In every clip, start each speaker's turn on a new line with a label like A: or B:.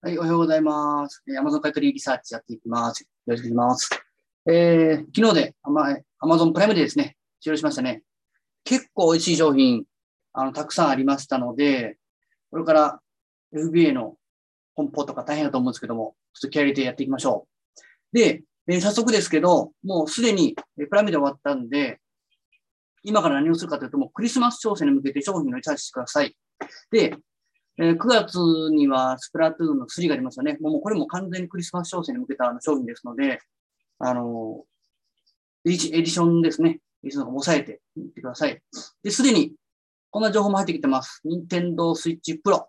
A: はい、おはようございます。えー Amazon 買取リサーチやっていきます。よろしくお願いします。えー昨日で、あ Amazon プライムでですね、終了しましたね。結構美味しい商品、あの、たくさんありましたので、これから FBA の梱包とか大変だと思うんですけども、ちょっと気合い入れてやっていきましょう。で、えー早速ですけど、もうすでにプライムで終わったんで、今から何をするかというと、もうクリスマス調整に向けて商品のリサーチしてください。で、え9月にはスプラトゥーンの3がありますよね。もうこれも完全にクリスマス商戦に向けた商品ですので、あのエディションですね。エディション抑えていってください。で、すでにこんな情報も入ってきてます。Nintendo Switch Pro。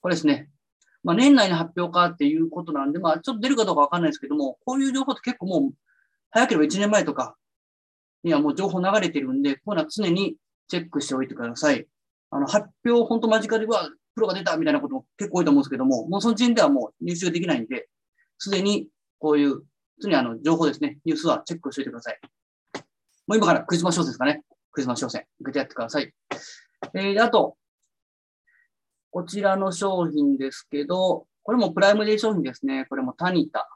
A: これですね。まあ、年内の発表かっていうことなんで、まあ、ちょっと出るかどうかわかんないですけども、こういう情報って結構もう、早ければ1年前とかにはもう情報流れてるんで、こういうのは常にチェックしておいてください。あの、発表、本当間近で、うわ、プロが出たみたいなことも結構多いと思うんですけども、もうその時点ではもう入手できないんで、すでにこういう、常にあの、情報ですね、ニュースはチェックしておいてください。もう今からクリスマス商戦ですかね。クリスマス商戦、受けてやってください。えー、あと、こちらの商品ですけど、これもプライムデー商品ですね。これもタニタ。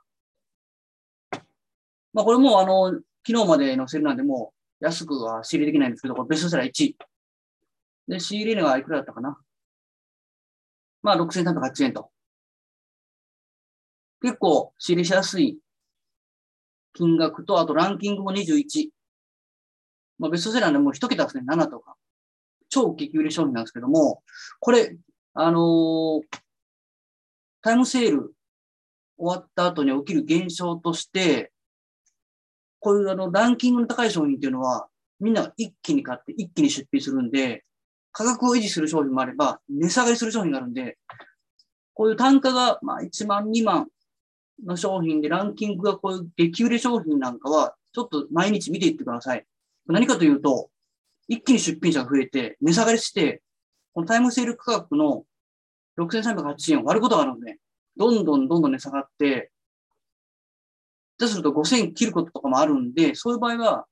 A: まあこれもあの、昨日までのセールなんで、もう安くは仕入れできないんですけど、これベストセラー1位。で、仕入れ値がいくらだったかなまあ、6308円と。結構仕入れしやすい金額と、あとランキングも21。まあ、ベストセラーでもう一桁ですね、7とか。超激売れ商品なんですけども、これ、あのータイムセール終わった後に起きる現象として、こういうあの、ランキングの高い商品っていうのは、みんな一気に買って一気に出品するんで、価格を維持する商品もあれば、値下がりする商品があるんで、こういう単価がまあ1万、2万の商品でランキングがこういう激売れ商品なんかは、ちょっと毎日見ていってください。何かというと、一気に出品者が増えて、値下がりして、このタイムセール価格の6308円を割ることがあるので、どんどんどんどん値下がって、下手すると5000切ることとかもあるんで、そういう場合は、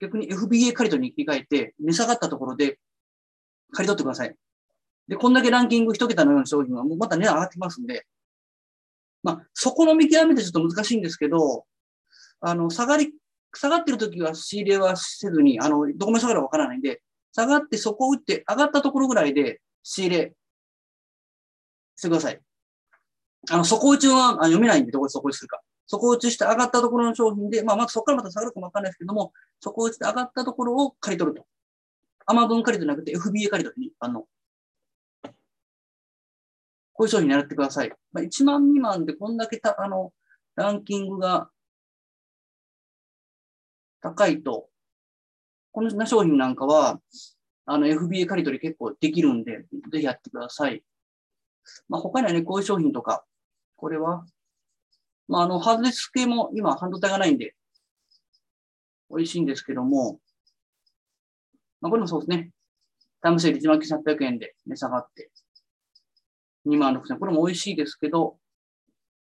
A: 逆に FBA 借り取りに切り替えて、値下がったところで借り取ってください。で、こんだけランキング一桁のような商品はもうまた値段上がってきますんで、まあ、そこの見極めてちょっと難しいんですけど、あの、下がり、下がってる時は仕入れはせずに、あの、どこまで下がるかわからないんで、下がってそこを打って上がったところぐらいで仕入れしてください。あの、底打ちはあ読めないんで、どこで底打ちするか。底打ちして上がったところの商品で、まあ、まずそこからまた下がるかもわかんないですけども、底打ちで上がったところを借り取ると。アマゾン借り取りじゃなくて FBA 借り取り、一般の。こういう商品狙ってください。まあ、1万未満でこんだけた、あの、ランキングが高いと、この商品なんかは、あの、FBA 借り取り結構できるんで、ぜひやってください。まあ、他にはね、こういう商品とか、これは、まあ、あの、ハードディスク系も今半導体がないんで、美味しいんですけども、まあ、これもそうですね。タイムセール1万9800円で値下がって、2万6000円。これも美味しいですけど、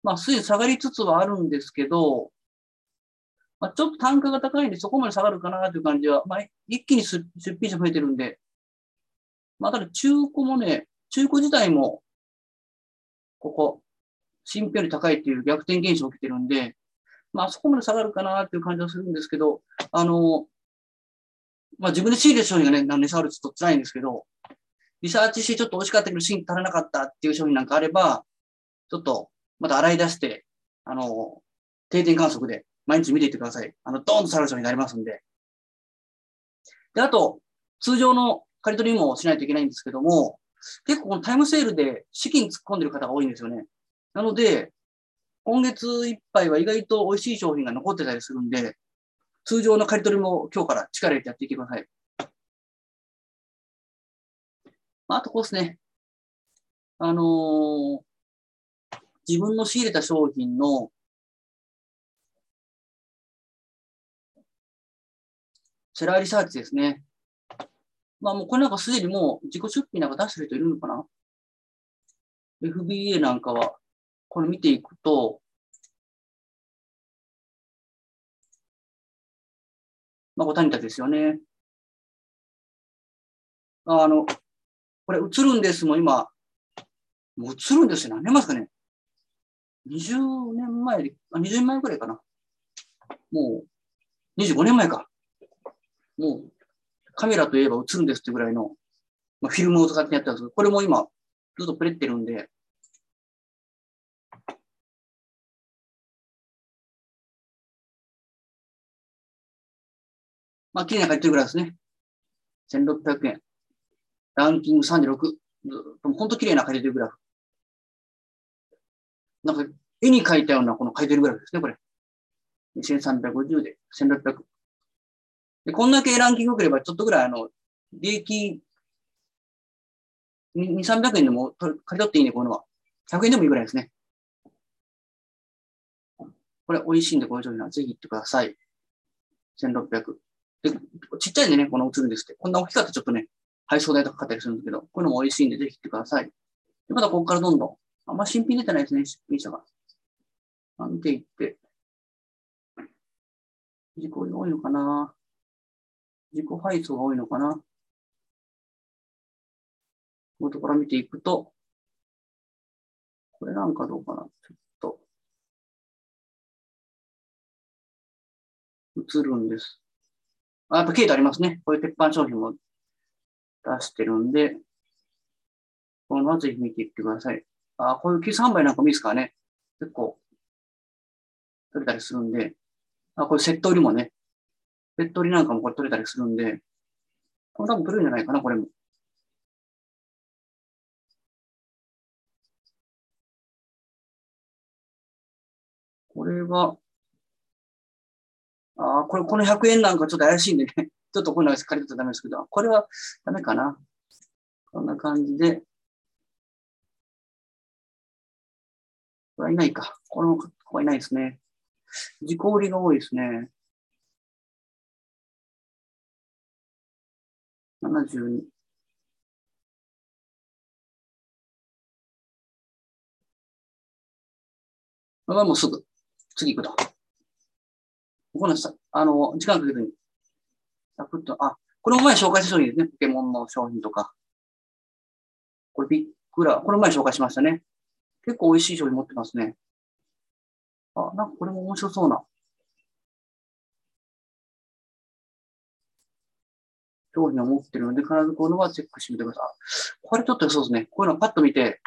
A: まあ、すでに下がりつつはあるんですけど、まあ、ちょっと単価が高いんで、そこまで下がるかなという感じは、まあ、一気に出品者増えてるんで、まあ、ただ中古もね、中古自体も、ここ、新品より高いっていう逆転現象起きてるんで、まあ、そこまで下がるかなっていう感じはするんですけど、あの、まあ、自分で仕入れた商品がね、値下がるとちょっと辛いんですけど、リサーチしてちょっと美味しかったけど、芯足らなかったっていう商品なんかあれば、ちょっと、また洗い出して、あの、定点観測で毎日見ていってください。あの、ドーンと下がる商品になりますんで。で、あと、通常の借り取りもしないといけないんですけども、結構このタイムセールで資金突っ込んでる方が多いんですよね。なので、今月いっぱいは意外と美味しい商品が残ってたりするんで、通常の借り取りも今日から力入れてやっていってください。あ、あとこうですね。あのー自分の仕入れた商品のセラーリサーチですね。まあもうこれなんかすでにもう自己出品なんか出してる人いるのかな ?FBA なんかは、これ見ていくと、まあ、これ谷田ですよね。あの、これ映るんですもん、今、もう映るんですよ。何年前ですかね。20年前で、あ、20年前くらいかな。もう、25年前か。もう、カメラといえば映るんですってぐらいの、まあ、フィルムを使ってやったんですけど、これも今、ずっとプレってるんで、まあ、綺麗な書いてるぐらいですね。1600円。ランキング36。本当綺麗な書いてるグラフ。なんか、絵に描いたようなこの書いてるグラフですね、これ。2350で1600。で、こんだけランキングくれば、ちょっとぐらい、あの、利益、2、300円でも借り取っていいね、こういうのは。100円でもいいぐらいですね。これ、美味しいんで、この商品はぜひ行ってください。1600。で、ちっちゃいんでね、この映るんですって。こんな大きかったらちょっとね、配送代とかかったりするんですけど、こういうのも美味しいんで、ぜひ行ってください。でまたここからどんどん、あんま新品出てないですね、出品者が。見ていって。事故が多いのかな自己配送が多いのかなこのところ見ていくと、これなんかどうかなちょっと。映るんです。あ、やっぱケートありますね。こういう鉄板商品も出してるんで、このままぜひ見ていってください。あ、こういうキス販売なんかもいいですからね。結構、取れたりするんで、あ、これセット売りもね、セット売りなんかもこれ取れたりするんで、これ多分取れるんじゃないかな、これも。これは、あこれ、この100円なんかちょっと怪しいんでね、ちょっとこういうの借りるとダメですけど、これはダメかな。こんな感じで。これはいないか。この子はいないですね。自己売りが多いですね。72。これはもうすぐ、次行くと。このさ、あの、時間かけずに、サクッと、あ、これも前紹介した商品ですね。ポケモンの商品とか。これビッグラ、これ前紹介しましたね。結構美味しい商品持ってますね。あ、なんかこれも面白そうな。商品を持ってるので、必ずこのはチェックしてみてください。これちょっとそうですね。こういうのパッと見て、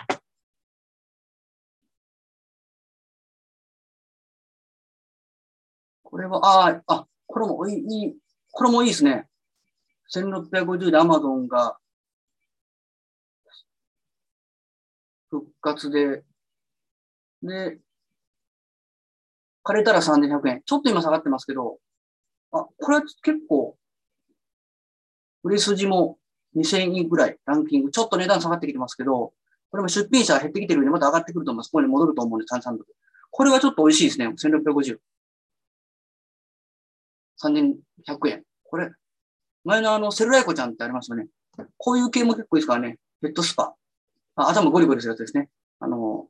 A: これは、ああ、あこれもいい、これもいいですね。1650で Amazon が復活で、で、枯れたら3100円。ちょっと今下がってますけど、あ、これは結構、売れ筋も2000円ぐらいランキング、ちょっと値段下がってきてますけど、これも出品者減ってきてるんでまた上がってくると思います。ここに戻ると思うんで、3 3ドこれはちょっと美味しいですね。1650。3100円。これ、前のあの、セルライコちゃんってありますよね。こういう系も結構いいですからね。ヘッドスパ。あ頭ゴリゴリするやつですね。あの、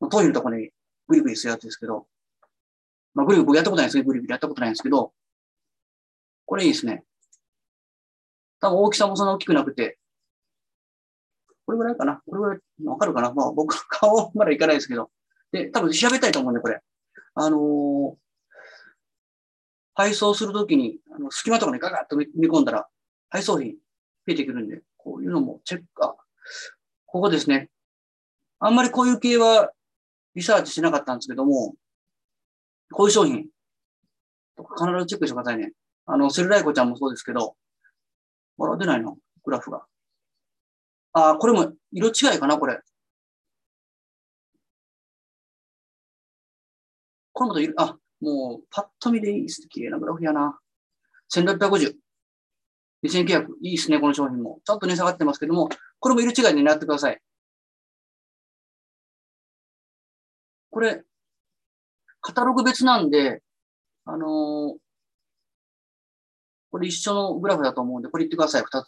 A: 頭皮のところにグリグリするやつですけど、まあ、グリグリやったことないですけど、グリグリやったことないんですけど、これいいですね。多分大きさもそんな大きくなくて、これぐらいかなこれぐらい、わかるかなまあ僕、顔まだいかないですけど。で、多分調べたいと思うんで、これ。あのー、配送するときに、あの隙間とかにガガッと見込んだら、配送費増えてくるんで、こういうのもチェック、あ、ここですね。あんまりこういう系はリサーチしなかったんですけども、こういう商品、必ずチェックしてくださいね。あの、セルライコちゃんもそうですけど、ほら、出ないの？グラフが。あ、これも色違いかな？これ。これもと色、あ、もう、パッと見でいいです。綺麗なグラフやな。1650。2900。いいですね、この商品も。ちょっと値下がってますけども、これも色違いで狙ってください。これ、カタログ別なんで、あのー、これ一緒のグラフだと思うんで、これ言ってください、二つ。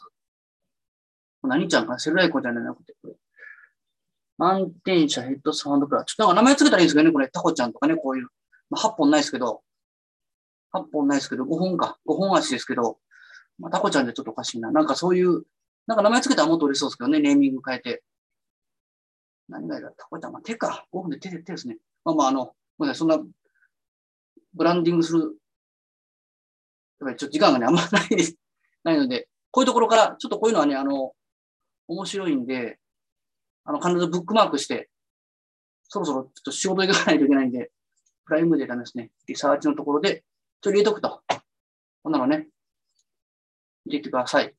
A: 何ちゃんかセルライコじゃなくて、これ。満点車ヘッドスファンドプラ。ちょっとなんか名前つけたらいいんですけどね、これ。タコちゃんとかね、こういう。まあ、8本ないですけど、8本ないですけど、5本か。5本足ですけど、まあ、タコちゃんでちょっとおかしいな。なんかそういう、なんか名前つけたらもっと嬉しそうですけどね、ネーミング変えて。何がいいかったこれまあ手か。5分で手で手ですね。まあまあ、あの、ごめんなさい、そんな、ブランディングする、やっぱりちょっと時間がね、あんまないです。ないので、こういうところから、ちょっとこういうのはね、あの、面白いんで、あの、必ずブックマークして、そろそろちょっと仕事行かないといけないんで、プライムデータですね、リサーチのところで、ちょっと入れとくと。こんなのね、入れてください。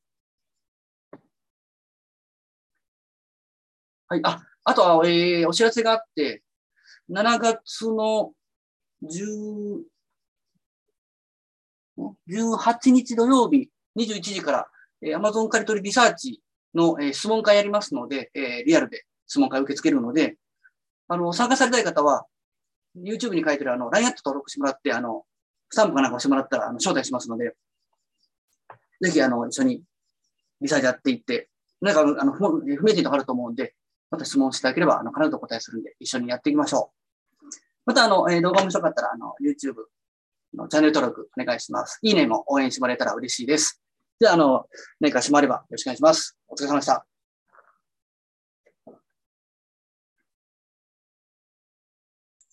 A: はい。あ、あとは、えー、お知らせがあって、7月の10 18日土曜日21時から、えー、Amazon 借り取りリサーチの、えー、質問会やりますので、えー、リアルで質問会受け付けるので、あの、参加されたい方は、YouTube に書いてるあの、LINE アット登録してもらって、あの、スタンプかなんかしてもらったら、あの、招待しますので、ぜひ、あの、一緒にリサーチやっていって、なんか、あの、不明点とかあると思うんで、また質問していただければ、あの、必ずお答えするんで、一緒にやっていきましょう。また、あの、えー、動画面白かったら、あの、YouTube のチャンネル登録お願いします。いいねも応援してもらえたら嬉しいです。では、ああの、何かしもあればよろしくお願いします。お疲れ様でした。